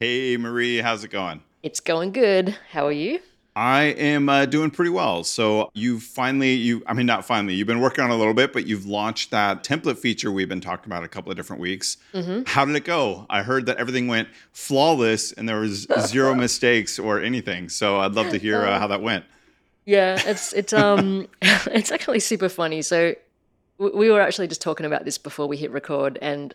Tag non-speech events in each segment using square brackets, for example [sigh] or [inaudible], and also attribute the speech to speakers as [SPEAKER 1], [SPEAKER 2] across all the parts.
[SPEAKER 1] Hey, Marie, how's it going?
[SPEAKER 2] It's going good. How are you?
[SPEAKER 1] I am uh, doing pretty well. So you've finally, you, I mean, not finally, you've been working on a little bit, but you've launched that template feature we've been talking about a couple of different weeks.
[SPEAKER 2] Mm-hmm.
[SPEAKER 1] How did it go? I heard that everything went flawless and there was [laughs] zero mistakes or anything. So I'd love to hear uh, how that went.
[SPEAKER 2] Yeah, it's it's [laughs] um [laughs] it's actually super funny. So we were actually just talking about this before we hit record, and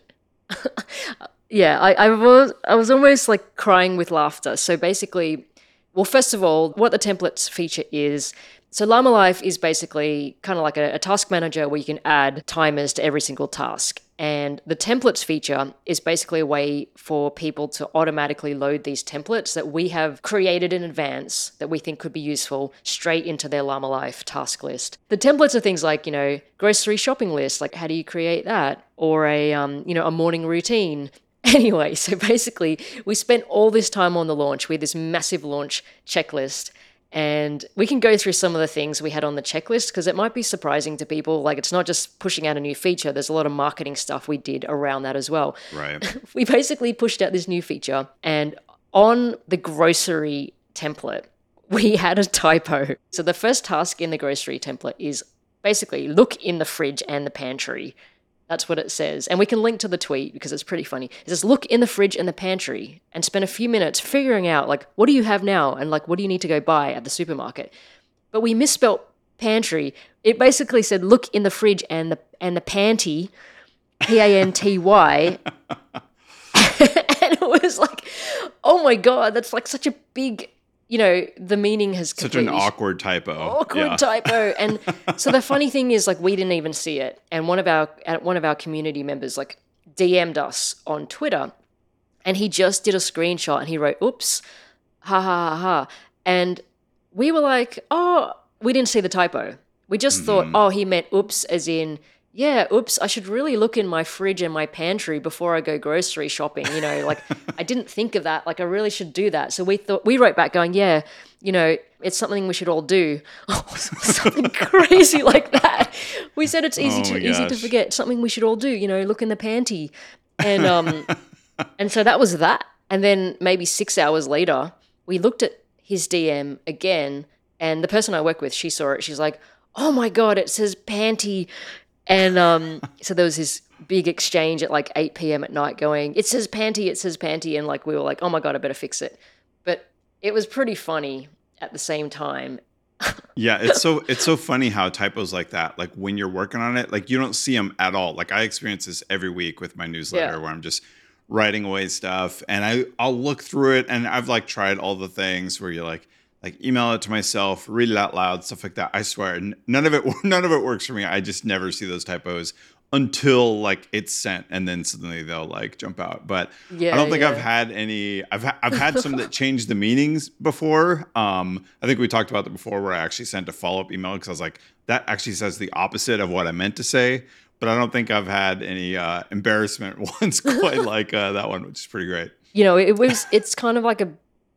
[SPEAKER 2] yeah, I, I was I was almost like crying with laughter. So basically, well, first of all, what the templates feature is. So Llama Life is basically kind of like a, a task manager where you can add timers to every single task. And the templates feature is basically a way for people to automatically load these templates that we have created in advance that we think could be useful straight into their Llama Life task list. The templates are things like, you know, grocery shopping list, like how do you create that? Or a, um, you know, a morning routine. [laughs] Anyway, so basically, we spent all this time on the launch. We had this massive launch checklist and we can go through some of the things we had on the checklist because it might be surprising to people. Like, it's not just pushing out a new feature, there's a lot of marketing stuff we did around that as well.
[SPEAKER 1] Right. [laughs]
[SPEAKER 2] we basically pushed out this new feature, and on the grocery template, we [laughs] had a typo. So, the first task in the grocery template is basically look in the fridge and the pantry. That's what it says. And we can link to the tweet because it's pretty funny. It says, look in the fridge and the pantry and spend a few minutes figuring out, like, what do you have now? And, like, what do you need to go buy at the supermarket? But we misspelt pantry. It basically said, look in the fridge and the, and the panty, P A N T Y. [laughs] [laughs] and it was like, oh my God, that's like such a big you know, the meaning has
[SPEAKER 1] such an awkward typo.
[SPEAKER 2] Awkward yeah. typo. And [laughs] so the funny thing is, like, we didn't even see it. And one of our one of our community members like DM'd us on Twitter, and he just did a screenshot and he wrote, "Oops, ha ha ha ha," and we were like, "Oh, we didn't see the typo. We just mm-hmm. thought, oh, he meant oops, as in." Yeah, oops, I should really look in my fridge and my pantry before I go grocery shopping. You know, like [laughs] I didn't think of that. Like I really should do that. So we thought, we wrote back going, yeah, you know, it's something we should all do. [laughs] Oh, something [laughs] crazy like that. We said it's easy oh to easy to forget. Something we should all do. You know, look in the panty, and um, and so that was that. And then maybe six hours later, we looked at his DM again, and the person I work with, she saw it. She's like, "Oh my god, it says panty." And um, so there was this big exchange at like 8 p.m. at night going, it says panty, it says panty. And like we were like, oh my God, I better fix it. But it was pretty funny at the same time. [laughs]
[SPEAKER 1] yeah, it's so it's so funny how typos like that, like when you're working on it, like you don't see them at all. Like I experience this every week with my newsletter yeah. where I'm just writing away stuff and I I'll look through it and I've like tried all the things where you're like, like email it to myself, read it out loud, stuff like that. I swear, none of it [laughs] none of it works for me. I just never see those typos until like it's sent, and then suddenly they'll like jump out. But yeah, I don't think yeah. I've had any. I've ha- I've had some that [laughs] changed the meanings before. Um, I think we talked about that before, where I actually sent a follow up email because I was like, that actually says the opposite of what I meant to say. But I don't think I've had any uh, embarrassment [laughs] once quite like uh, that one, which is pretty great.
[SPEAKER 2] You know, it was. It's kind of like a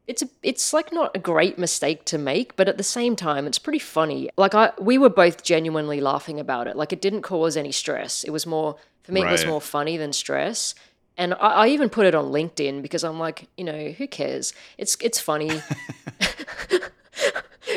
[SPEAKER 2] it's a, it's like not a great mistake to make, but at the same time, it's pretty funny. Like I, we were both genuinely laughing about it. Like it didn't cause any stress. It was more for me. Right. It was more funny than stress. And I, I, even put it on LinkedIn because I'm like, you know, who cares? It's it's funny. [laughs]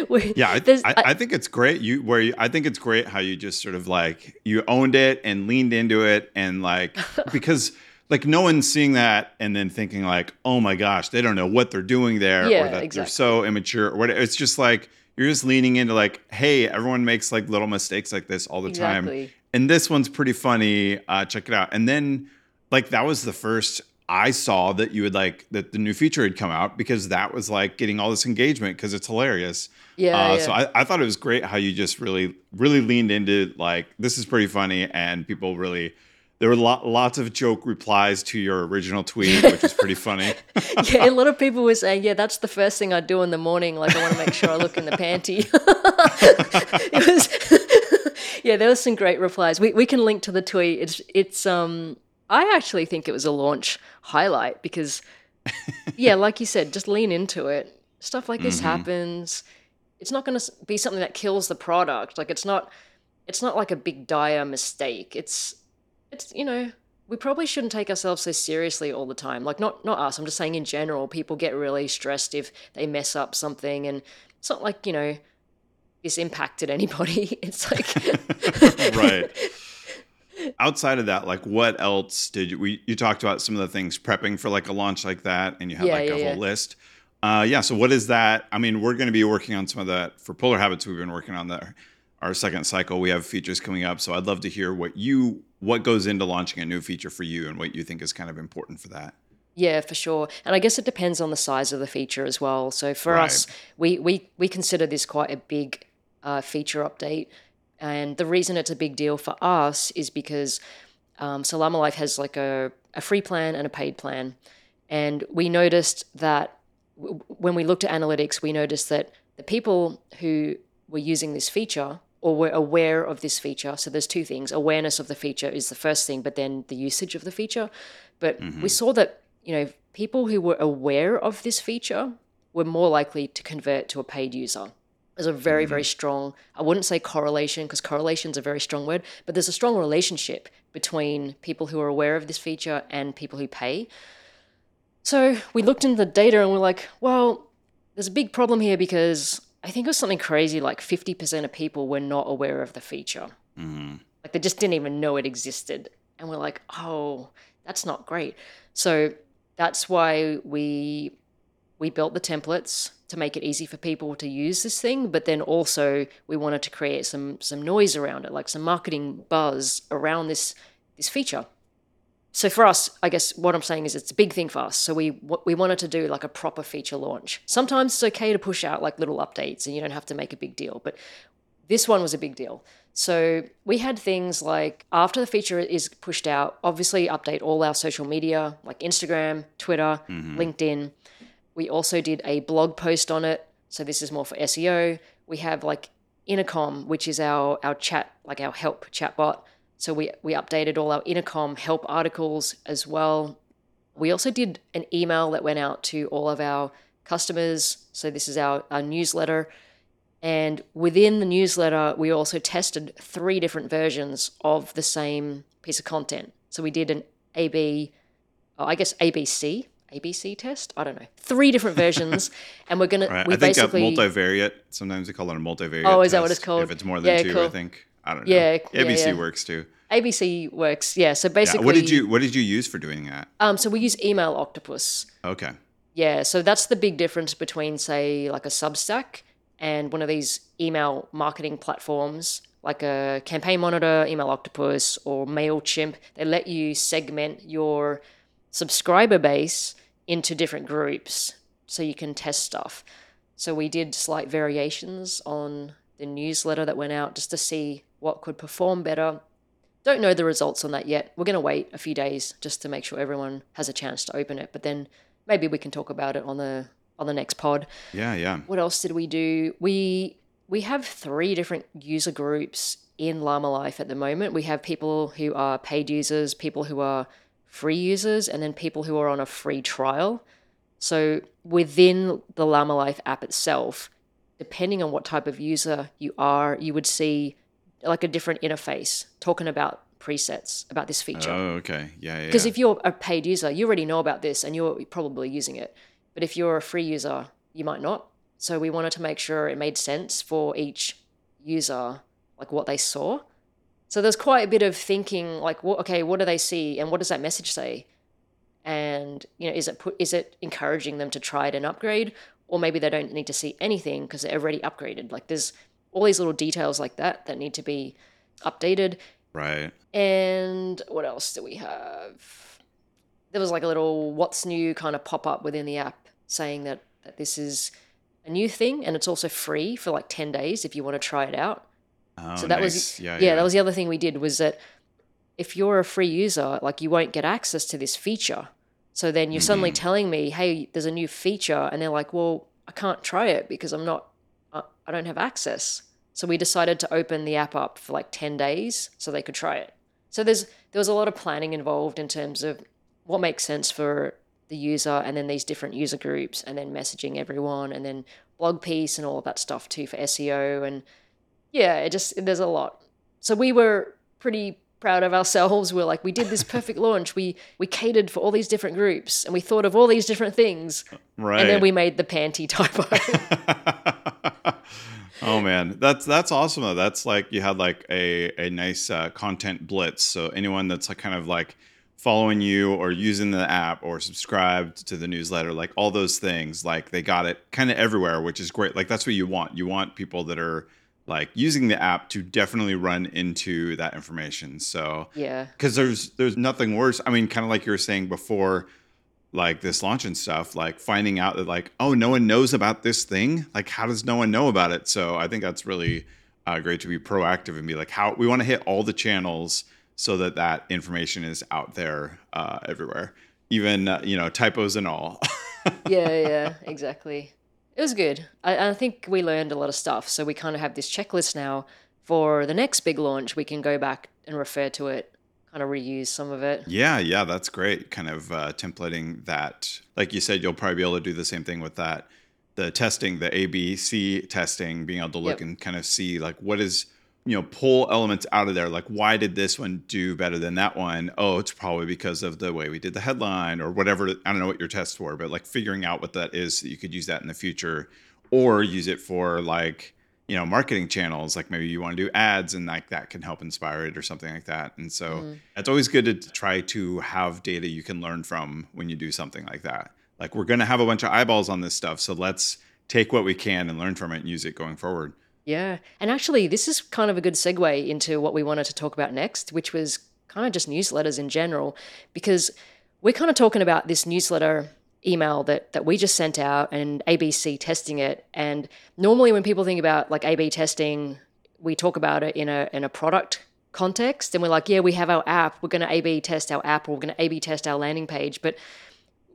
[SPEAKER 2] [laughs]
[SPEAKER 1] yeah, I, I, I, think it's great. You where you, I think it's great how you just sort of like you owned it and leaned into it and like [laughs] because like no one's seeing that and then thinking like, oh my gosh, they don't know what they're doing there,
[SPEAKER 2] yeah,
[SPEAKER 1] or that
[SPEAKER 2] exactly.
[SPEAKER 1] they're so immature, or whatever. It's just like you're just leaning into like, hey, everyone makes like little mistakes like this all the
[SPEAKER 2] exactly.
[SPEAKER 1] time, and this one's pretty funny. Uh, check it out. And then like that was the first I saw that you would like that the new feature had come out because that was like getting all this engagement because it's hilarious.
[SPEAKER 2] Yeah,
[SPEAKER 1] uh,
[SPEAKER 2] yeah.
[SPEAKER 1] So I, I thought it was great how you just really, really leaned into like this is pretty funny and people really there were lo- lots of joke replies to your original tweet, which is pretty funny. [laughs]
[SPEAKER 2] yeah, a lot of people were saying, "Yeah, that's the first thing I do in the morning. Like, I want to make sure I look in the panty." [laughs] it was, [laughs] yeah, there were some great replies. We we can link to the tweet. It's it's um, I actually think it was a launch highlight because, yeah, like you said, just lean into it. Stuff like this mm-hmm. happens. It's not going to be something that kills the product. Like, it's not. It's not like a big dire mistake. It's it's you know we probably shouldn't take ourselves so seriously all the time. Like not not us. I'm just saying in general, people get really stressed if they mess up something, and it's not like you know this impacted [laughs] anybody. It's like [laughs]
[SPEAKER 1] right. [laughs] Outside of that, like what else did you? We, you talked about some of the things prepping for like a launch like that, and you had
[SPEAKER 2] Yeah,
[SPEAKER 1] like
[SPEAKER 2] yeah,
[SPEAKER 1] a whole list. Uh, yeah. So what is that? I mean, we're going to be working on some of that for Polar Habits. We've been working on the our second cycle. We have features coming up, so I'd love to hear what you what goes into launching a new feature for you, and what you think is kind of important for that.
[SPEAKER 2] Yeah, for sure. And I guess it depends on the size of the feature as well. So for
[SPEAKER 1] Right.
[SPEAKER 2] us, we, we, we consider this quite a big uh, feature update. And the reason it's a big deal for us is because um, Llama Life has like a, a free plan and a paid plan. And we noticed that w- when we looked at analytics, we noticed that the people who were using this feature or were aware of this feature. So there's two things. Awareness of the feature is the first thing, but then the usage of the feature. But mm-hmm. we saw that, you know, people who were aware of this feature were more likely to convert to a paid user. There's a very, mm-hmm. very strong, I wouldn't say correlation because correlation is a very strong word, but there's a strong relationship between people who are aware of this feature and people who pay. So we looked into the data and we're like, well, there's a big problem here because I think it was something crazy like 50% of people were not aware of the feature.
[SPEAKER 1] Mhm.
[SPEAKER 2] Like they just didn't even know it existed. And we're like, oh, that's not great. So that's why we we built the templates to make it easy for people to use this thing, but then also we wanted to create some some noise around it, like some marketing buzz around this this feature. So for us, I guess what I'm saying is it's a big thing for us. So we we wanted to do like a proper feature launch. Sometimes it's okay to push out like little updates and you don't have to make a big deal, but this one was a big deal. So we had things like after the feature is pushed out, obviously update all our social media like Instagram, Twitter, mm-hmm. LinkedIn. We also did a blog post on it. So this is more for SEO. We have like Intercom, which is our our chat, like our help chatbot. So we we updated all our Intercom help articles as well. We also did an email that went out to all of our customers. So this is our, our newsletter. And within the newsletter, we also tested three different versions of the same piece of content. So we did an AB, oh, I guess ABC, ABC test. I don't know, three different versions, [laughs] and we're gonna.
[SPEAKER 1] Right.
[SPEAKER 2] We
[SPEAKER 1] I think a
[SPEAKER 2] basically
[SPEAKER 1] multivariate. Sometimes they call it a multivariate.
[SPEAKER 2] Oh, is that what it's called?
[SPEAKER 1] If it's more than
[SPEAKER 2] Yeah,
[SPEAKER 1] two, I think. I don't know.
[SPEAKER 2] Yeah,
[SPEAKER 1] ABC
[SPEAKER 2] yeah.
[SPEAKER 1] works too.
[SPEAKER 2] ABC works. Yeah. So
[SPEAKER 1] Yeah.
[SPEAKER 2] basically,
[SPEAKER 1] What did you What did you use for doing that?
[SPEAKER 2] Um, so we use Email Octopus.
[SPEAKER 1] Okay.
[SPEAKER 2] Yeah, so that's the big difference between, say, like a Substack and one of these email marketing platforms like a Campaign Monitor, Email Octopus, or MailChimp. They let you segment your subscriber base into different groups so you can test stuff. So we did slight variations on the newsletter that went out just to see what could perform better. Don't know the results on that yet. We're going to wait a few days just to make sure everyone has a chance to open it, but then maybe we can talk about it on the on the next pod.
[SPEAKER 1] Yeah. Yeah.
[SPEAKER 2] What else did we do? We we have three different user groups in Llama Life at the moment. We have people who are paid users, people who are free users, and then people who are on a free trial. So within the Llama Life app itself, depending on what type of user you are, you would see like a different interface talking about presets about this feature.
[SPEAKER 1] Oh, okay. Yeah. Yeah.
[SPEAKER 2] Because
[SPEAKER 1] yeah.
[SPEAKER 2] if you're a paid user, you already know about this and you're probably using it. But if you're a free user, you might not. So we wanted to make sure it made sense for each user, like what they saw. So there's quite a bit of thinking, like, what, okay, what do they see, and what does that message say? And you know, is it put, is it encouraging them to try it and upgrade, or maybe they don't need to see anything because they're already upgraded? Like, there's all these little details like that that need to be updated.
[SPEAKER 1] right.
[SPEAKER 2] And what else do we have? There was like a little what's new kind of pop up within the app saying that, that this is a new thing and it's also free for like 10 days if you want to try it out.
[SPEAKER 1] Oh,
[SPEAKER 2] So that
[SPEAKER 1] nice.
[SPEAKER 2] was
[SPEAKER 1] yeah.
[SPEAKER 2] yeah, yeah, that was the other thing we did was that if you're a free user, like you won't get access to this feature. So then you're suddenly mm-hmm. telling me, "Hey, there's a new feature." And they're like, "Well, I can't try it because I'm not I I don't have access." So we decided to open the app up for like 10 days so they could try it. So there's there was a lot of planning involved in terms of what makes sense for the user and then these different user groups and then messaging everyone and then blog piece and all of that stuff too for SEO and yeah, it just there's a lot. So we were pretty proud of ourselves. We're like, we did this perfect launch. We we catered for all these different groups and we thought of all these different things.
[SPEAKER 1] Right.
[SPEAKER 2] And then we made the panty typo. [laughs] [laughs]
[SPEAKER 1] oh man, that's that's awesome though. That's like you had like a a nice uh, content blitz. So anyone that's like kind of like following you or using the app or subscribed to the newsletter, like all those things, like they got it kind of everywhere, which is great. Like that's what you want. You want people that are like using the app to definitely run into that information. So
[SPEAKER 2] yeah,
[SPEAKER 1] because there's there's nothing worse. I mean, kind of like you were saying before, like this launch and stuff, like finding out that like oh no one knows about this thing. Like how does no one know about it? So I think that's really uh, great to be proactive and be like how we want to hit all the channels so that that information is out there uh, everywhere, even uh, you know typos and all. [laughs]
[SPEAKER 2] yeah, yeah, exactly it was good. I, I think we learned a lot of stuff. So we kind of have this checklist now for the next big launch. We can go back and refer to it, kind of reuse some of it.
[SPEAKER 1] Yeah, yeah, that's great. Kind of uh, templating that. Like you said, you'll probably be able to do the same thing with that. The testing, the ABC testing, being able to look yep. and kind of see like what is you know pull elements out of there like why did this one do better than that one oh it's probably because of the way we did the headline or whatever i don't know what your tests were but like figuring out what that is so you could use that in the future or use it for like you know marketing channels like maybe you want to do ads and like that can help inspire it or something like that and so mm-hmm. it's always good to try to have data you can learn from when you do something like that like we're going to have a bunch of eyeballs on this stuff so let's take what we can and learn from it and use it going forward
[SPEAKER 2] yeah. And actually, this is kind of a good segue into what we wanted to talk about next, which was kind of just newsletters in general, because we're kind of talking about this newsletter email that, that we just sent out and ABC testing it. And normally, when people think about like A B testing, we talk about it in a, in a product context and we're like, yeah, we have our app, we're going to A B test our app, or we're going to A B test our landing page. But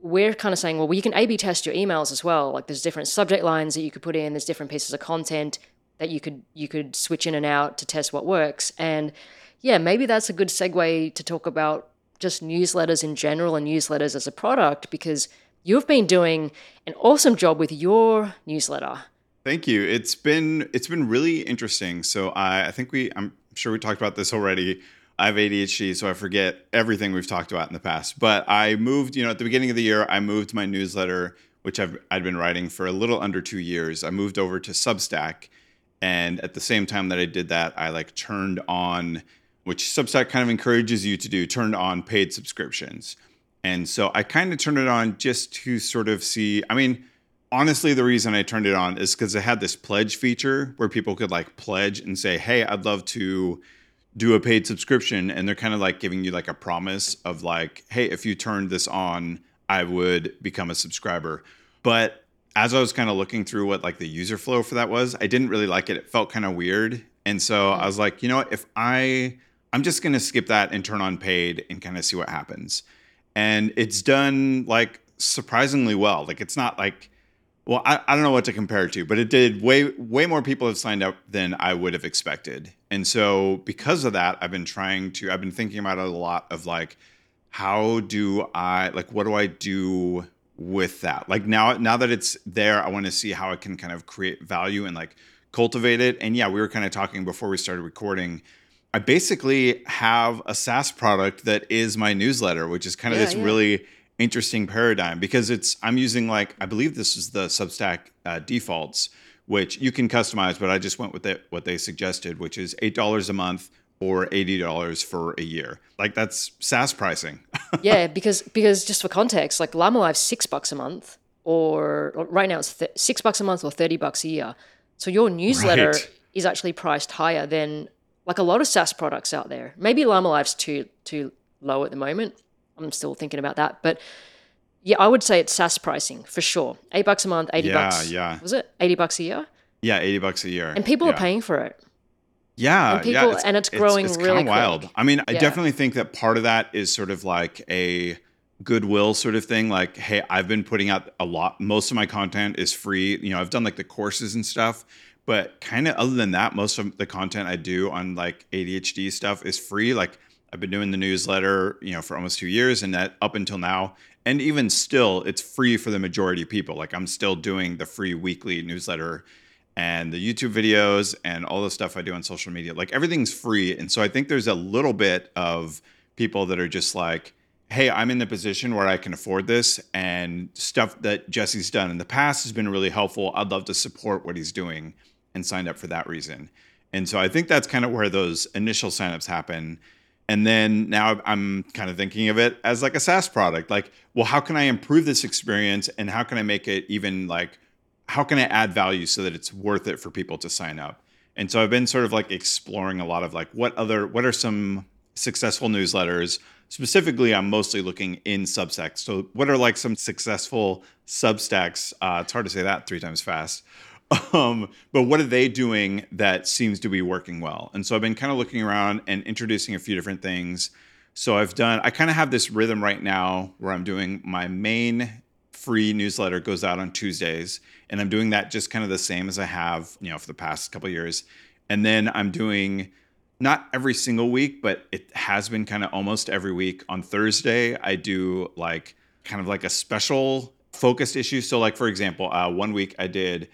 [SPEAKER 2] we're kind of saying, well, you can A B test your emails as well. Like there's different subject lines that you could put in, there's different pieces of content that you could you could switch in and out to test what works. And yeah, maybe that's a good segue to talk about just newsletters in general and newsletters as a product because you've been doing an awesome job with your newsletter.
[SPEAKER 1] Thank you. It's been it's been really interesting. So I, I think we I'm sure we talked about this already. I have ADHD, so I forget everything we've talked about in the past. But I moved, you know, at the beginning of the year, I moved my newsletter, which I've I'd been writing for a little under two years. I moved over to Substack, and at the same time that I did that, I like turned on, which Substack kind of encourages you to do, turned on paid subscriptions. And so I kind of turned it on just to sort of see. I mean, honestly, the reason I turned it on is because it had this pledge feature where people could like pledge and say, hey, I'd love to do a paid subscription. And they're kind of like giving you like a promise of like, hey, if you turned this on, I would become a subscriber. But as I was kind of looking through what like the user flow for that was, I didn't really like it. It felt kind of weird. And so I was like, you know what, if I I'm just going to skip that and turn on paid and kind of see what happens. And it's done like surprisingly well. Like it's not like well, I, I don't know what to compare it to, but it did way way more people have signed up than I would have expected. And so because of that, I've been trying to I've been thinking about it a lot of like how do I like what do I do with that. Like now, now that it's there, I want to see how I can kind of create value and like cultivate it. And yeah, we were kind of talking before we started recording. I basically have a SaaS product that is my newsletter, which is kind of yeah, this yeah. really interesting paradigm because it's I'm using like I believe this is the Substack uh, defaults, which you can customize, but I just went with it what they suggested, which is eight dollars a month or $80 for a year. Like that's SaaS pricing. [laughs]
[SPEAKER 2] yeah, because because just for context, like Llama Life's 6 bucks a month or, or right now it's th- 6 bucks a month or 30 bucks a year. So your newsletter right. is actually priced higher than like a lot of SaaS products out there. Maybe Llama Life's too too low at the moment. I'm still thinking about that, but yeah, I would say it's SaaS pricing for sure. 8 bucks a month, 80
[SPEAKER 1] yeah,
[SPEAKER 2] bucks.
[SPEAKER 1] Yeah,
[SPEAKER 2] Was it 80 bucks a year?
[SPEAKER 1] Yeah, 80 bucks a year.
[SPEAKER 2] And people
[SPEAKER 1] yeah.
[SPEAKER 2] are paying for it.
[SPEAKER 1] Yeah,
[SPEAKER 2] and people,
[SPEAKER 1] yeah,
[SPEAKER 2] and it's growing
[SPEAKER 1] it's, it's
[SPEAKER 2] really
[SPEAKER 1] wild. I mean, I
[SPEAKER 2] yeah.
[SPEAKER 1] definitely think that part of that is sort of like a goodwill sort of thing. Like, hey, I've been putting out a lot. Most of my content is free. You know, I've done like the courses and stuff, but kind of other than that, most of the content I do on like ADHD stuff is free. Like, I've been doing the newsletter, you know, for almost two years, and that up until now, and even still, it's free for the majority of people. Like, I'm still doing the free weekly newsletter and the YouTube videos and all the stuff I do on social media. Like everything's free. And so I think there's a little bit of people that are just like, hey, I'm in the position where I can afford this, and stuff that Jesse's done in the past has been really helpful. I'd love to support what he's doing and signed up for that reason. And so I think that's kind of where those initial signups happen. And then now I'm kind of thinking of it as like a SaaS product. Like, well, how can I improve this experience and how can I make it even like, how can I add value so that it's worth it for people to sign up? And so I've been sort of like exploring a lot of like what other, what are some successful newsletters? Specifically, I'm mostly looking in Substack. So, what are like some successful Substacks? Uh, it's hard to say that three times fast. [laughs] Um, but what are they doing that seems to be working well? And so I've been kind of looking around and introducing a few different things. So I've done, I kind of have this rhythm right now where I'm doing my main free newsletter goes out on Tuesdays. And I'm doing that just kind of the same as I have, you know, for the past couple years. And then I'm doing not every single week, but it has been kind of almost every week. On Thursday, I do like kind of like a special focused issue. So like for example, uh, one week I did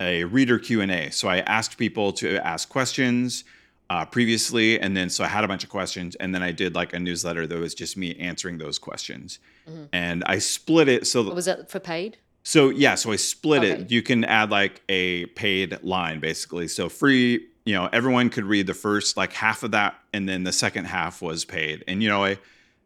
[SPEAKER 1] a reader q&a so i asked people to ask questions uh, previously and then so i had a bunch of questions and then i did like a newsletter that was just me answering those questions. Mm-hmm. and i split it so
[SPEAKER 2] was that for paid?
[SPEAKER 1] So yeah so i split okay. it you can add like a paid line basically. So free you know everyone could read the first like half of that and then the second half was paid. And you know i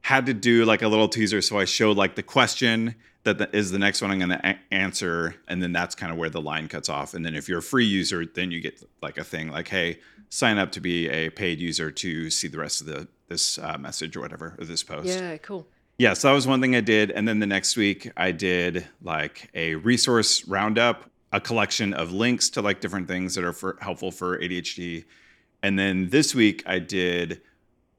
[SPEAKER 1] had to do like a little teaser so i showed like the question that is the next one I'm going to a- answer, and then that's kind of where the line cuts off. And then if you're a free user, then you get like a thing like, "Hey, sign up to be a paid user to see the rest of the this uh, message or whatever or this post."
[SPEAKER 2] Yeah, cool.
[SPEAKER 1] Yeah, so that was one thing I did, and then the next week I did like a resource roundup, a collection of links to like different things that are for, helpful for ADHD, and then this week I did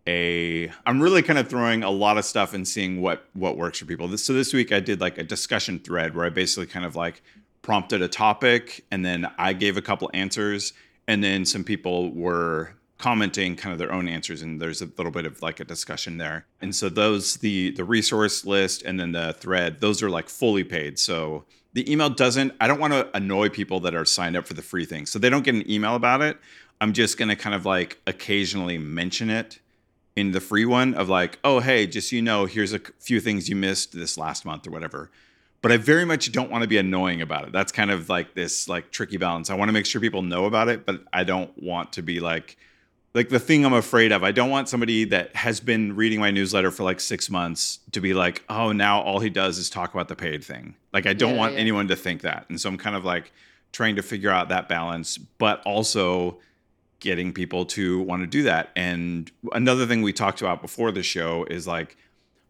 [SPEAKER 1] a i'm really kind of throwing a lot of stuff and seeing what what works for people. So this week i did like a discussion thread where i basically kind of like prompted a topic and then i gave a couple answers and then some people were commenting kind of their own answers and there's a little bit of like a discussion there. And so those the the resource list and then the thread those are like fully paid. So the email doesn't i don't want to annoy people that are signed up for the free thing. So they don't get an email about it. I'm just going to kind of like occasionally mention it in the free one of like, oh, hey, just so you know, here's a few things you missed this last month or whatever. But I very much don't want to be annoying about it. That's kind of like this like tricky balance. I want to make sure people know about it, but I don't want to be like like the thing I'm afraid of. I don't want somebody that has been reading my newsletter for like six months to be like, oh, now all he does is talk about the paid thing. Like I don't yeah, want yeah. anyone to think that. And so I'm kind of like trying to figure out that balance, but also getting people to want to do that. And another thing we talked about before the show is like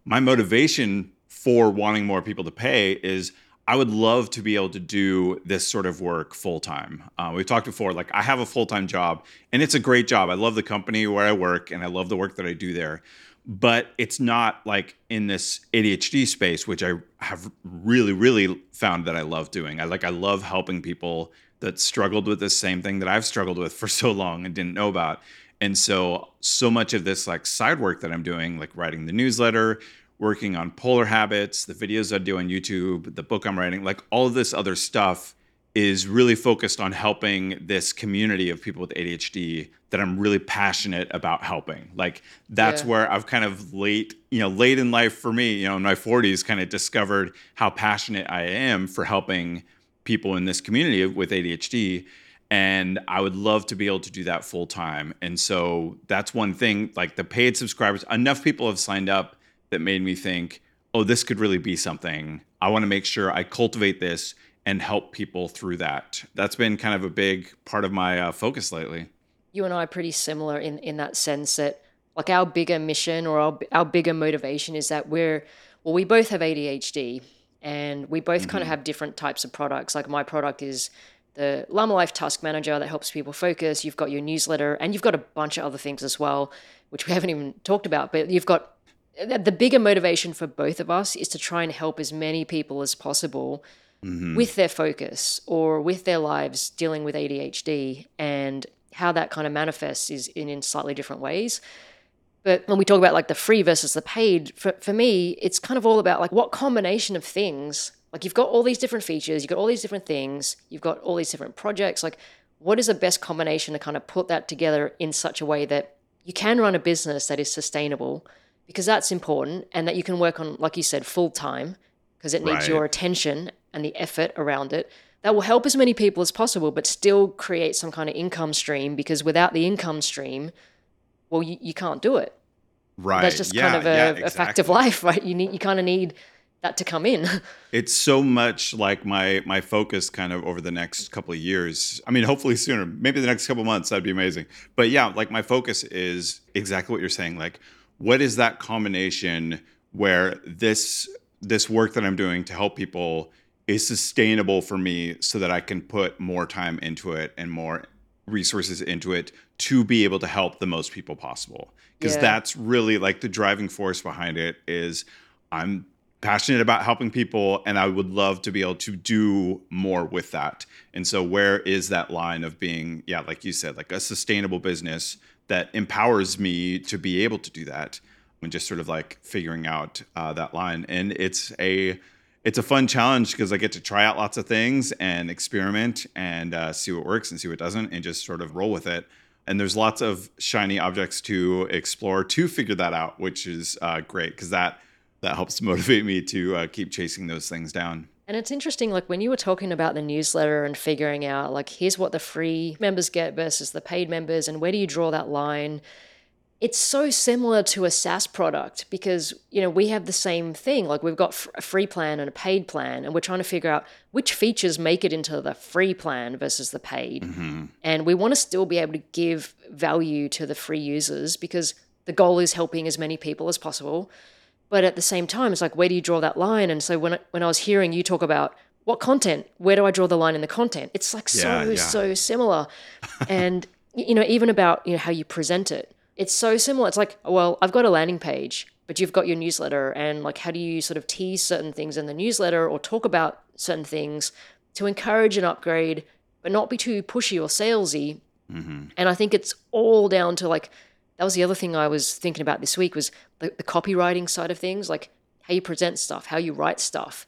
[SPEAKER 1] my motivation for wanting more people to pay is I would love to be able to do this sort of work full time. Uh, we talked before, like I have a full time job and it's a great job. I love the company where I work and I love the work that I do there. But it's not like in this ADHD space, which I have really, really found that I love doing. I like, I love helping people that struggled with the same thing that I've struggled with for [laughs] so long and didn't know about. And so, so much of this like side work that I'm doing, like writing the newsletter, working on polar habits, the videos I do on YouTube, the book I'm writing, like all of this other stuff is really focused on helping this community of people with ADHD that I'm really passionate about helping. Like that's yeah. where I've kind of late, you know, late in life for me, you know, in my 40s kind of discovered how passionate I am for helping people in this community with ADHD and I would love to be able to do that full time. And so that's one thing like the paid subscribers, enough people have signed up that made me think, "Oh, this could really be something. I want to make sure I cultivate this and help people through that." That's been kind of a big part of my uh, focus lately.
[SPEAKER 2] You and I are pretty similar in in that sense that like our bigger mission or our, our bigger motivation is that we're well we both have ADHD and we both mm-hmm. kind of have different types of products. Like my product is the Llama Life Task Manager that helps people focus. You've got your newsletter, and you've got a bunch of other things as well, which we [laughs] haven't even talked about. But you've got the bigger motivation for both of us is to try and help as many people as possible mm-hmm. with their focus or with their lives dealing with ADHD and how that kind of manifests is in, in slightly different ways. But when we talk about like the free versus the paid, for, for me, it's kind of all about like what combination of things like you've got all these different features, you've got all these different things, you've got all these different projects. Like, what is the best combination to kind of put that together in such a way that you can run a business that is sustainable because that's important and that you can work on, like you said, full time because it needs right. your attention and the effort around it. That will help as many people as possible, but still create some kind of income stream because without the income stream, well, you, you can't do it.
[SPEAKER 1] Right.
[SPEAKER 2] That's just
[SPEAKER 1] yeah,
[SPEAKER 2] kind of a,
[SPEAKER 1] yeah, exactly.
[SPEAKER 2] a fact of life, [laughs] right? You need, you kind of need that to come in. [laughs]
[SPEAKER 1] it's so much like my my focus kind of over the next couple of years. I mean, hopefully sooner, maybe the next couple months, that'd be amazing. But yeah, like my focus is exactly what you're saying. Like, what is that combination where this this work that I'm doing to help people is sustainable for me so that I can put more time into it and more resources into it to be able to help the most people possible because yeah. that's really like the driving force behind it is I'm passionate about helping people and I would love to be able to do more with that. And so where is that line of being yeah like you said like a sustainable business that empowers me to be able to do that and just sort of like figuring out uh, that line and it's a it's a fun challenge because I get to try out lots of things and experiment and uh, see what works and see what doesn't and just sort of roll with it. And there's lots of shiny objects to explore to figure that out, which is uh, great because that that helps [laughs] motivate me to uh, keep chasing those things down.
[SPEAKER 2] And it's interesting, like when you were talking about the newsletter and figuring out, like, here's what the free members get versus the paid members, and where do you draw that line? It's so similar to a SaaS product because, you know, we have the same thing. Like, we've got a free plan and a paid plan, and we're trying to figure out which features make it into the free plan versus the paid. Mm-hmm. And we want to still be able to give value to the free users because the goal is helping as many people as possible but at the same time, it's like, where do you draw that line? And so when I, when I was hearing you talk about what content, where do I draw the line in the content? It's like yeah, so yeah. so similar, and you know even about you know how you present it. It's so similar. It's like, well, I've got a landing page, but you've got your newsletter, and like, how do you sort of tease certain things in the newsletter or talk about certain things to encourage an upgrade, but not be too pushy or salesy? Mm-hmm. And I think it's all down to like that was the other thing I was thinking about this week was the, the copywriting side of things, like how you present stuff, how you write stuff.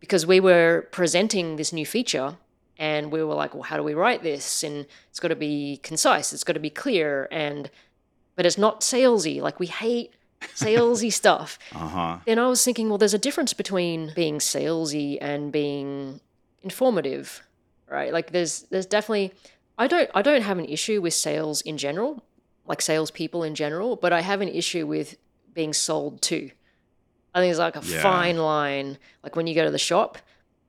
[SPEAKER 2] Because we were presenting this new feature and we were like, well, how do we write this? And it's got to be concise, it's got to be clear, and but it's not salesy. Like we hate salesy [laughs] stuff. Uh-huh. Then I was thinking, well, there's a difference between being salesy and being informative, right? Like there's there's definitely I don't I don't have an issue with sales in general like salespeople in general, but I have an issue with being sold to. I think it's like a yeah. fine line, like when you go to the shop,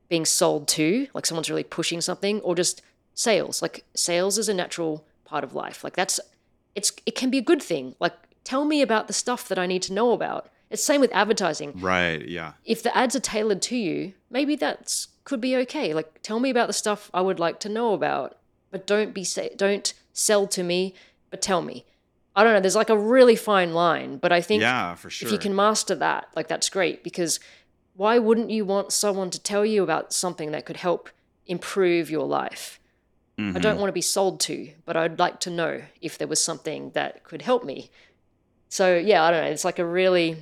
[SPEAKER 2] being sold to, like someone's really pushing something, or just sales. Like sales is a natural part of life. Like that's it's it can be a good thing. Like tell me about the stuff that I need to know about. It's same with advertising.
[SPEAKER 1] Right, yeah.
[SPEAKER 2] If the ads are tailored to you, maybe that's could be okay. Like tell me about the stuff I would like to know about, but don't be say don't sell to me but tell me. I don't know. There's like a really fine line, but I think
[SPEAKER 1] yeah, for sure.
[SPEAKER 2] if you can master that, like that's great because why wouldn't you want someone to tell you about something that could help improve your life? Mm-hmm. I don't want to be sold to, but I'd like to know if there was something that could help me. So yeah, I don't know. It's like a really,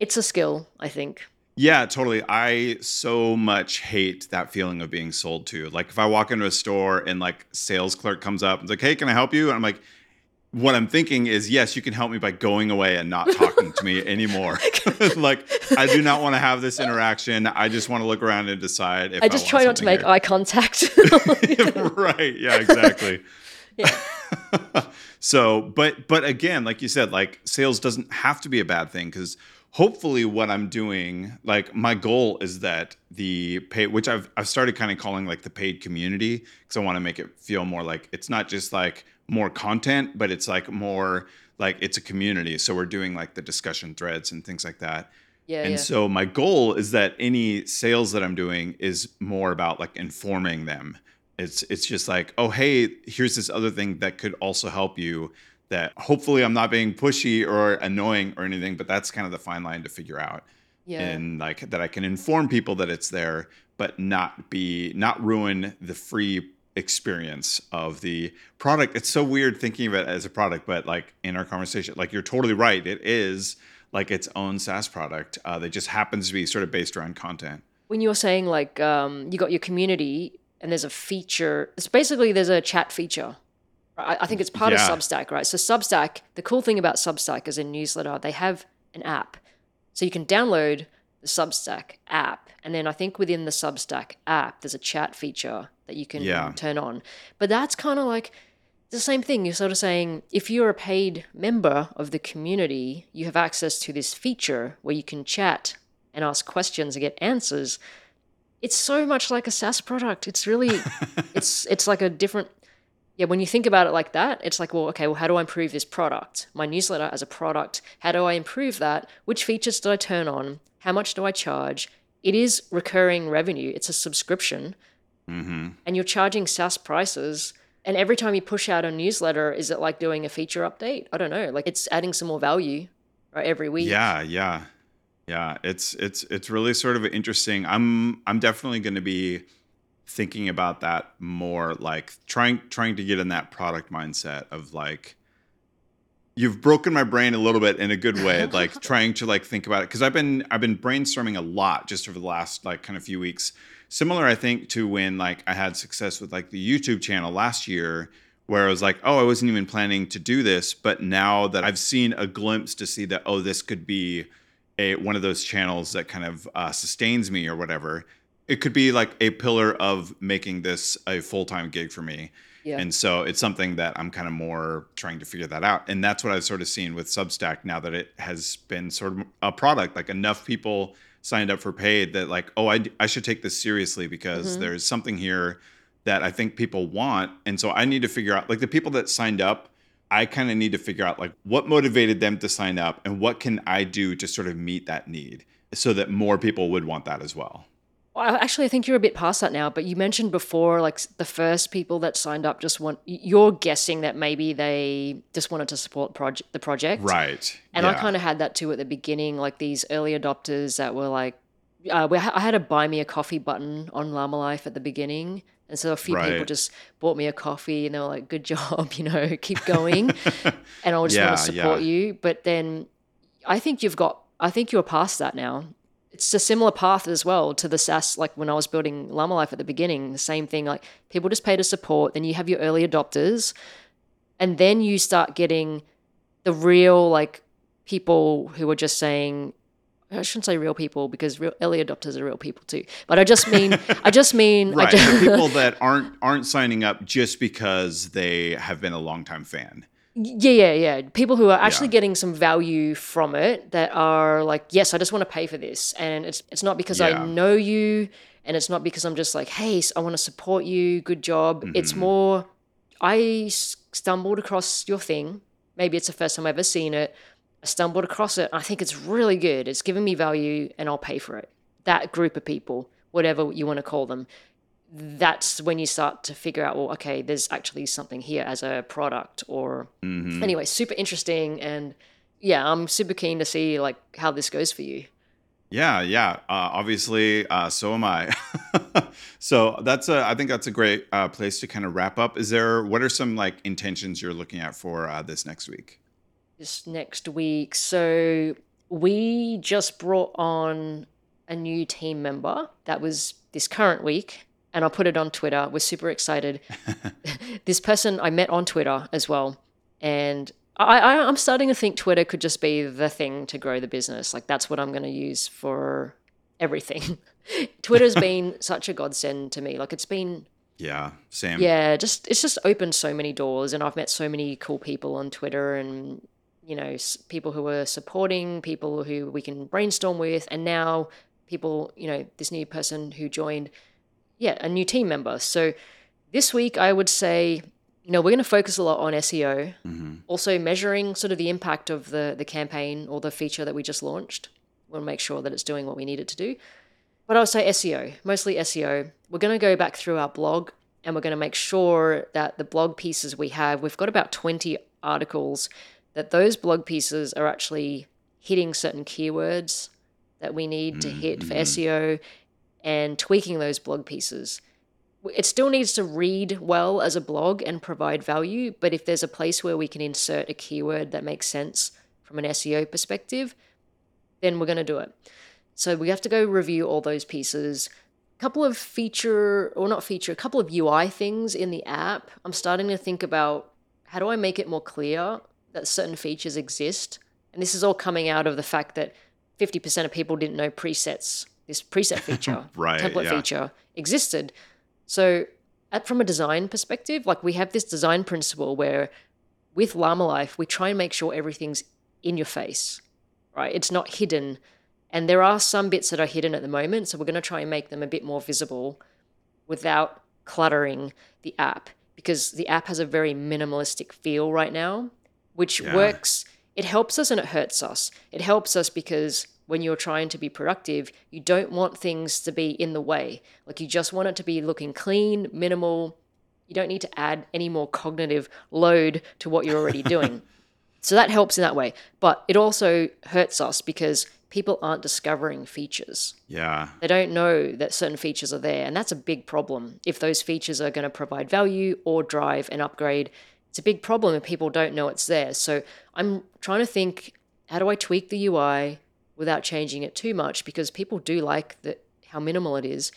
[SPEAKER 2] it's a skill, I think.
[SPEAKER 1] Yeah, totally. I so much hate that feeling of being sold to. Like if I walk into a store and like sales clerk comes up and like, "Hey, can I help you?" and I'm like, what I'm thinking is, yes, you can help me by going away and not talking to me anymore. [laughs] like, I do not want to have this interaction. I just want to look around and decide if
[SPEAKER 2] I just
[SPEAKER 1] I
[SPEAKER 2] try not to make
[SPEAKER 1] here.
[SPEAKER 2] eye contact. [laughs] [laughs]
[SPEAKER 1] right. Yeah, exactly. yeah. so, but but again, like you said, like sales doesn't have to be a bad thing because hopefully what I'm doing, like my goal is that the pay, which I've I've started kind of calling like the paid community because I want to make it feel more like it's not just like more content, but it's like more like it's a community. So we're doing like the discussion threads and things like that.
[SPEAKER 2] Yeah,
[SPEAKER 1] and
[SPEAKER 2] yeah.
[SPEAKER 1] so my goal is that any sales that I'm doing is more about like informing them. It's it's just like, oh hey, here's this other thing that could also help you that hopefully I'm not being pushy or annoying or anything, but that's kind of the fine line to figure out.
[SPEAKER 2] Yeah.
[SPEAKER 1] And like that I can inform people that it's there, but not be not ruin the free experience of the product. It's so weird thinking of it as a product, but like in our conversation, like you're totally right. It is like its own SaaS product uh, that just happens to be sort of based around content.
[SPEAKER 2] when you're saying like um, you got your community and there's a feature, it's basically there's a chat feature. I, I think it's part
[SPEAKER 1] Yeah.
[SPEAKER 2] of Substack, right? So Substack, the cool thing about Substack as a newsletter, they have an app, so you can download the Substack app, and then I think within the Substack app, there's a chat feature that you can
[SPEAKER 1] Yeah.
[SPEAKER 2] turn on. But that's kind of like the same thing. You're sort of saying if you're a paid member of the community, you have access to this feature where you can chat and ask questions and get answers. It's so much like a SaaS product. It's really, [laughs] it's it's like a different. Yeah, when you think about it like that, it's like, well, okay, well, how do I improve this product? My newsletter as a product, how do I improve that? Which features do I turn on? How much do I charge? It is recurring revenue. It's a subscription
[SPEAKER 1] Mm-hmm.
[SPEAKER 2] and you're charging SaaS prices. And every time you push out a newsletter, is it like doing a feature update? I don't know. Like it's adding some more value, right? Every week.
[SPEAKER 1] Yeah, yeah, yeah. It's it's it's really sort of interesting. I'm I'm definitely going to be thinking about that more, like trying trying to get in that product mindset of like. You've broken my brain a little bit in a good way, [laughs] like trying to like think about it because I've been I've been brainstorming a lot just over the last like kind of few weeks. Similar, I think, to when like I had success with like the YouTube channel last year, where I was like, oh, I wasn't even planning to do this, but now that I've seen a glimpse to see that, oh, this could be a one of those channels that kind of uh, sustains me or whatever. It could be like a pillar of making this a full time gig for me.
[SPEAKER 2] Yeah.
[SPEAKER 1] And so it's something that I'm kind of more trying to figure that out. And that's what I've sort of seen with Substack now that it has been sort of a product, like enough people signed up for paid that like, oh, I, I should take this seriously because
[SPEAKER 2] Mhm.
[SPEAKER 1] there's something here that I think people want. And so I need to figure out like the people that signed up, I kind of need to figure out like what motivated them to sign up and what can I do to sort of meet that need so that more people would want that as well.
[SPEAKER 2] Well, actually, I think you're a bit past that now. But you mentioned before, like the first people that signed up just want. You're guessing that maybe they just wanted to support project the project,
[SPEAKER 1] Right.
[SPEAKER 2] And I kind of had that too at the beginning, like these early adopters that were like, uh, we I had a buy me a coffee button on Llama Life at the beginning. And so a few people just bought me a coffee and they were like, good [laughs] job, you know, keep going. [laughs] and I just
[SPEAKER 1] Yeah,
[SPEAKER 2] want to support
[SPEAKER 1] yeah.
[SPEAKER 2] you. But then I think you've got, I think you're past that now. It's a similar path as well to the SaaS, like when I was building Llama Life at the beginning, the same thing. Like people just pay to support, then you have your early adopters, and then you start getting the real, like, people who are just saying, I shouldn't say real people because real early adopters are real people too. But I just mean, I just mean, I
[SPEAKER 1] right
[SPEAKER 2] just,
[SPEAKER 1] people that aren't aren't signing up just because they have been a longtime fan
[SPEAKER 2] Yeah, yeah, yeah. People who are actually
[SPEAKER 1] Yeah.
[SPEAKER 2] getting some value from it that are like, yes, I just want to pay for this, and it's it's not because
[SPEAKER 1] Yeah.
[SPEAKER 2] I know you, and it's not because I'm just like, hey, I want to support you. Good job. It's
[SPEAKER 1] Mhm.
[SPEAKER 2] more, I stumbled across your thing. Maybe it's the first time I've ever seen it. I stumbled across it. I think it's really good. It's giving me value, and I'll pay for it. That group of people, whatever you want to call them, that's when you start to figure out, well, okay, there's actually something here as a product or
[SPEAKER 1] Mhm.
[SPEAKER 2] anyway, super interesting and yeah, I'm super keen to see like how this goes for you.
[SPEAKER 1] yeah yeah uh, obviously uh, so am i [laughs] so that's a i think that's a great uh, place to kind of wrap up is there what are some like intentions you're looking at for uh, this next week
[SPEAKER 2] This next week. So we just brought on a new team member that was this current week and I put it on Twitter. We're super excited. [laughs] this person I met on Twitter as well. And I, I, I'm starting to think Twitter could just be the thing to grow the business. Like that's what I'm going to use for everything. [laughs] Twitter's [laughs] been such a godsend to me. Like it's been
[SPEAKER 1] yeah sam
[SPEAKER 2] yeah just it's just opened so many doors and i've met so many cool people on twitter and you know s- people who are supporting people who we can brainstorm with and now people you know this new person who joined yeah a new team member. So this week i would say you know we're going to focus a lot on seo
[SPEAKER 1] hmm
[SPEAKER 2] also measuring sort of the impact of the the campaign or the feature that we just launched. We'll make sure that it's doing what we need it to do. But I would say SEO, mostly SEO. We're going to go back through our blog and we're going to make sure that the blog pieces we have, we've got about 20 articles, that those blog pieces are actually hitting certain keywords that we need to hit for
[SPEAKER 1] Mhm.
[SPEAKER 2] SEO and tweaking those blog pieces. It still needs to read well as a blog and provide value, but if there's a place where we can insert a keyword that makes sense from an SEO perspective, then we're going to do it. So we have to go review all those pieces. A couple of feature, or not feature, a couple of UI things in the app. I'm starting to think about how do I make it more clear that certain features exist? And this is all coming out of the fact that 50% of people didn't know presets, this preset feature, [laughs]
[SPEAKER 1] right,
[SPEAKER 2] template
[SPEAKER 1] yeah.
[SPEAKER 2] feature existed. So, at, from a design perspective, like we have this design principle where with Llama Life, we try and make sure everything's in your face, right? It's not hidden. And there are some bits that are hidden at the moment. So, we're going to try and make them a bit more visible without cluttering the app because the app has a very minimalistic feel right now, which
[SPEAKER 1] Yeah.
[SPEAKER 2] works. It helps us and it hurts us. It helps us because when you're trying to be productive, you don't want things to be in the way. Like you just want it to be looking clean, minimal. You don't need to add any more cognitive load to what you're already [laughs] doing. so that helps in that way. But it also hurts us because people aren't discovering features.
[SPEAKER 1] Yeah.
[SPEAKER 2] They don't know that certain features are there. And that's a big problem. If those features are going to provide value or drive an upgrade, it's a big problem if people don't know it's there. So I'm trying to think how do I tweak the UI without changing it too much? Because people do like the, how minimal it is,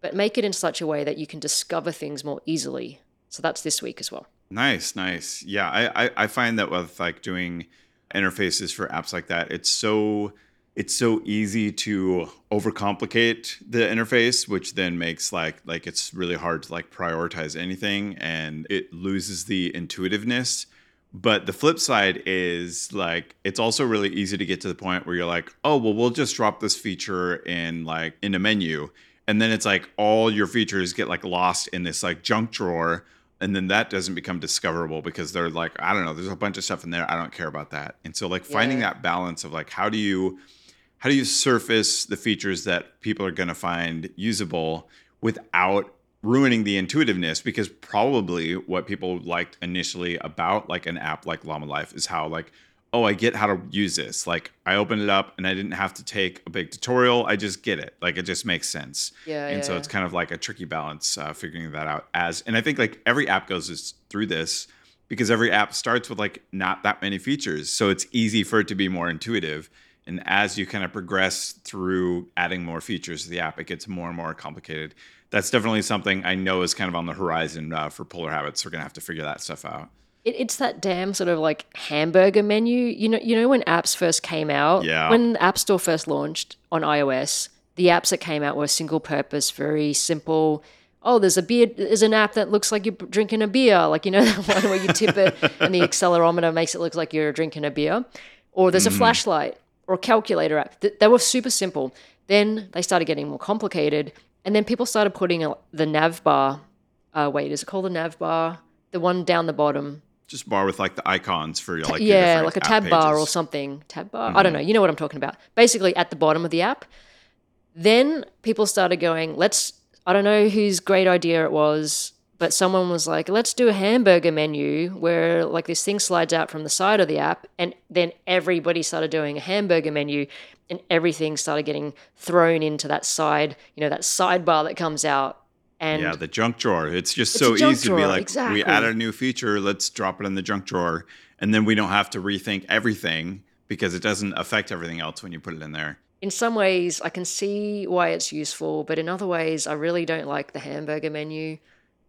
[SPEAKER 2] but make it in such a way that you can discover things more easily. So that's this week as well.
[SPEAKER 1] Nice, nice. Yeah, I, I, I find that with like doing interfaces for apps like that, it's so it's so easy to overcomplicate the interface, which then makes like like it's really hard to like prioritize anything and it loses the intuitiveness. But the flip side is like it's also really easy to get to the point where you're like, oh well, we'll just drop this feature in like in a menu, and then it's like all your features get like lost in this like junk drawer and then that doesn't become discoverable because they're like i don't know there's a bunch of stuff in there i don't care about that and so like finding
[SPEAKER 2] Yeah.
[SPEAKER 1] that balance of like how do you how do you surface the features that people are going to find usable without ruining the intuitiveness because probably what people liked initially about like an app like llama life is how like oh i get how to use this. Like i opened it up and i didn't have to take a big tutorial i just get it. Like it just makes sense.
[SPEAKER 2] Yeah,
[SPEAKER 1] and so
[SPEAKER 2] yeah.
[SPEAKER 1] it's kind of like a tricky balance uh, figuring that out as and i think like every app goes through this because every app starts with like not that many features. So it's easy for it to be more intuitive. And as you kind of progress through adding more features to the app it gets more and more complicated that's definitely something i know is kind of on the horizon uh, for polar habits we're going to have to figure that stuff out
[SPEAKER 2] It, it's that damn sort of like hamburger menu. You know, you know when apps first came out.
[SPEAKER 1] Yeah.
[SPEAKER 2] When the App Store first launched on iOS, the apps that came out were single purpose, very simple. Oh, there's a beer. There's an app that looks like you're drinking a beer, like you know [laughs] the one where you tip it and the accelerometer makes it look like you're drinking a beer. Or there's a flashlight or a calculator app. Th- They were super simple. Then they started getting more complicated, and then people started putting a, the nav bar. Uh, wait, is it called the nav bar? The one down the bottom
[SPEAKER 1] just bar with like the icons for your like
[SPEAKER 2] yeah, like a tab bar or.
[SPEAKER 1] Mm-hmm.
[SPEAKER 2] something. Tab bar? I don't know. You know what I'm talking about. Basically, at the bottom of the app. Then people started going, let's, I don't know whose great idea it was, but someone was like, let's do a hamburger menu where like this thing slides out from the side of the app. And then everybody started doing a hamburger menu and everything started getting thrown into that side, you know, that sidebar that comes out. And
[SPEAKER 1] yeah, the junk drawer. It's just
[SPEAKER 2] It's
[SPEAKER 1] so easy to be like,
[SPEAKER 2] exactly.
[SPEAKER 1] we added a new feature, let's drop it in the junk drawer. And then we don't have to rethink everything because it doesn't affect everything else when you put it in there.
[SPEAKER 2] in some ways I can see why it's useful, but in other ways I really don't like the hamburger menu.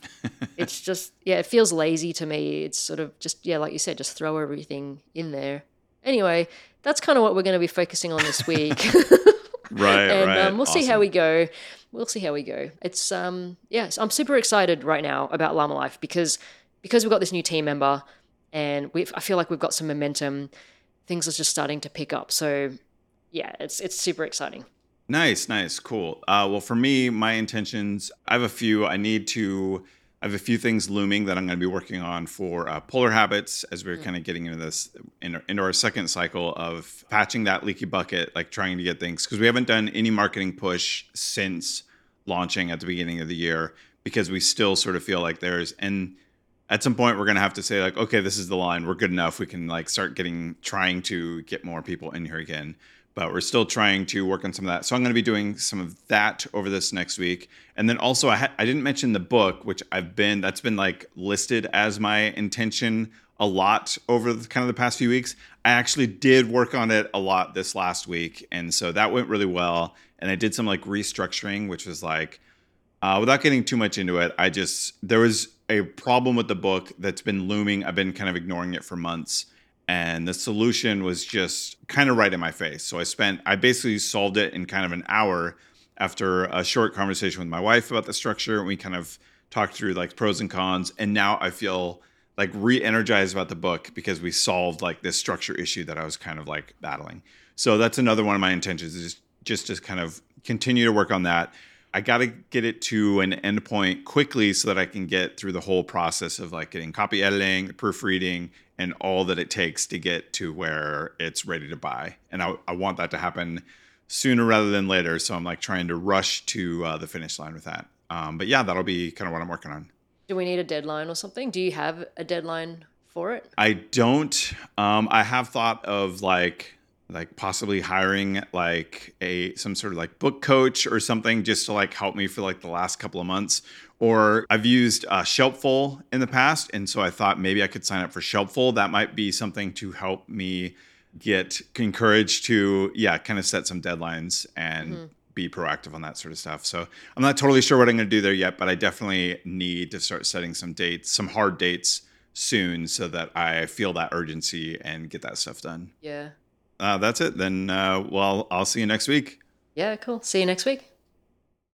[SPEAKER 2] [laughs] it's just yeah, it feels lazy to me. It's sort of just yeah, like you said, just throw everything in there. Anyway, that's kind of what we're going to be focusing on this week. [laughs]
[SPEAKER 1] Right,
[SPEAKER 2] and
[SPEAKER 1] right.
[SPEAKER 2] um, we'll see how we go. We'll see how we go. It's um yes, I'm super excited right now about Llama Life because because we've got this new team member and we I feel like we've got some momentum. Things are just starting to pick up. So yeah, it's it's super exciting.
[SPEAKER 1] Nice, nice, cool. Uh, well, for me, my intentions, I have a few. I need to, I have a few things looming that I'm going to be working on for uh, Polar Habits as we're kind of getting into this, in, into our second cycle of patching that leaky bucket, like trying to get things, because we haven't done any marketing push since launching at the beginning of the year because we still sort of feel like there's, and at some point we're going to have to say like okay this is the line we're good enough we can like start getting trying to get more people in here again but we're still trying to work on some of that so i'm going to be doing some of that over this next week and then also i, ha- I didn't mention the book which i've been that's been like listed as my intention a lot over the, kind of the past few weeks. I actually did work on it a lot this last week, and so that went really well. And I did some like restructuring, which was like, uh, without getting too much into it, I just there was a problem with the book that's been looming. I've been kind of ignoring it for months, and the solution was just kind of right in my face. So I spent, I basically solved it in kind of an hour after a short conversation with my wife about the structure. And we kind of talked through like pros and cons, and now I feel like re-energized about the book because we solved like this structure issue that I was kind of like battling. So that's another one of my intentions is just to kind of continue to work on that. I got to get it to an endpoint quickly so that I can get through the whole process of like getting copy editing, proofreading, and all that it takes to get to where it's ready to buy. And I, I want that to happen sooner rather than later. So I'm like trying to rush to uh, the finish line with that. Um, but yeah, that'll be kind of what I'm working on.
[SPEAKER 2] Do we need a deadline or something? Do you have a deadline for it?
[SPEAKER 1] I don't. Um, I have thought of like like possibly hiring like a some sort of like book coach or something just to like help me for like the last couple of months or i've used uh, shelpful in the past and so i thought maybe i could sign up for shelpful that might be something to help me get encouraged to yeah kind of set some deadlines and mm-hmm be proactive on that sort of stuff. So I'm not totally sure what I'm going to do there yet, but I definitely need to start setting some dates, some hard dates soon so that I feel that urgency and get that stuff done.
[SPEAKER 2] Yeah.
[SPEAKER 1] Uh, that's it. Then, uh, well, I'll see you next week.
[SPEAKER 2] Yeah, cool. See you next week.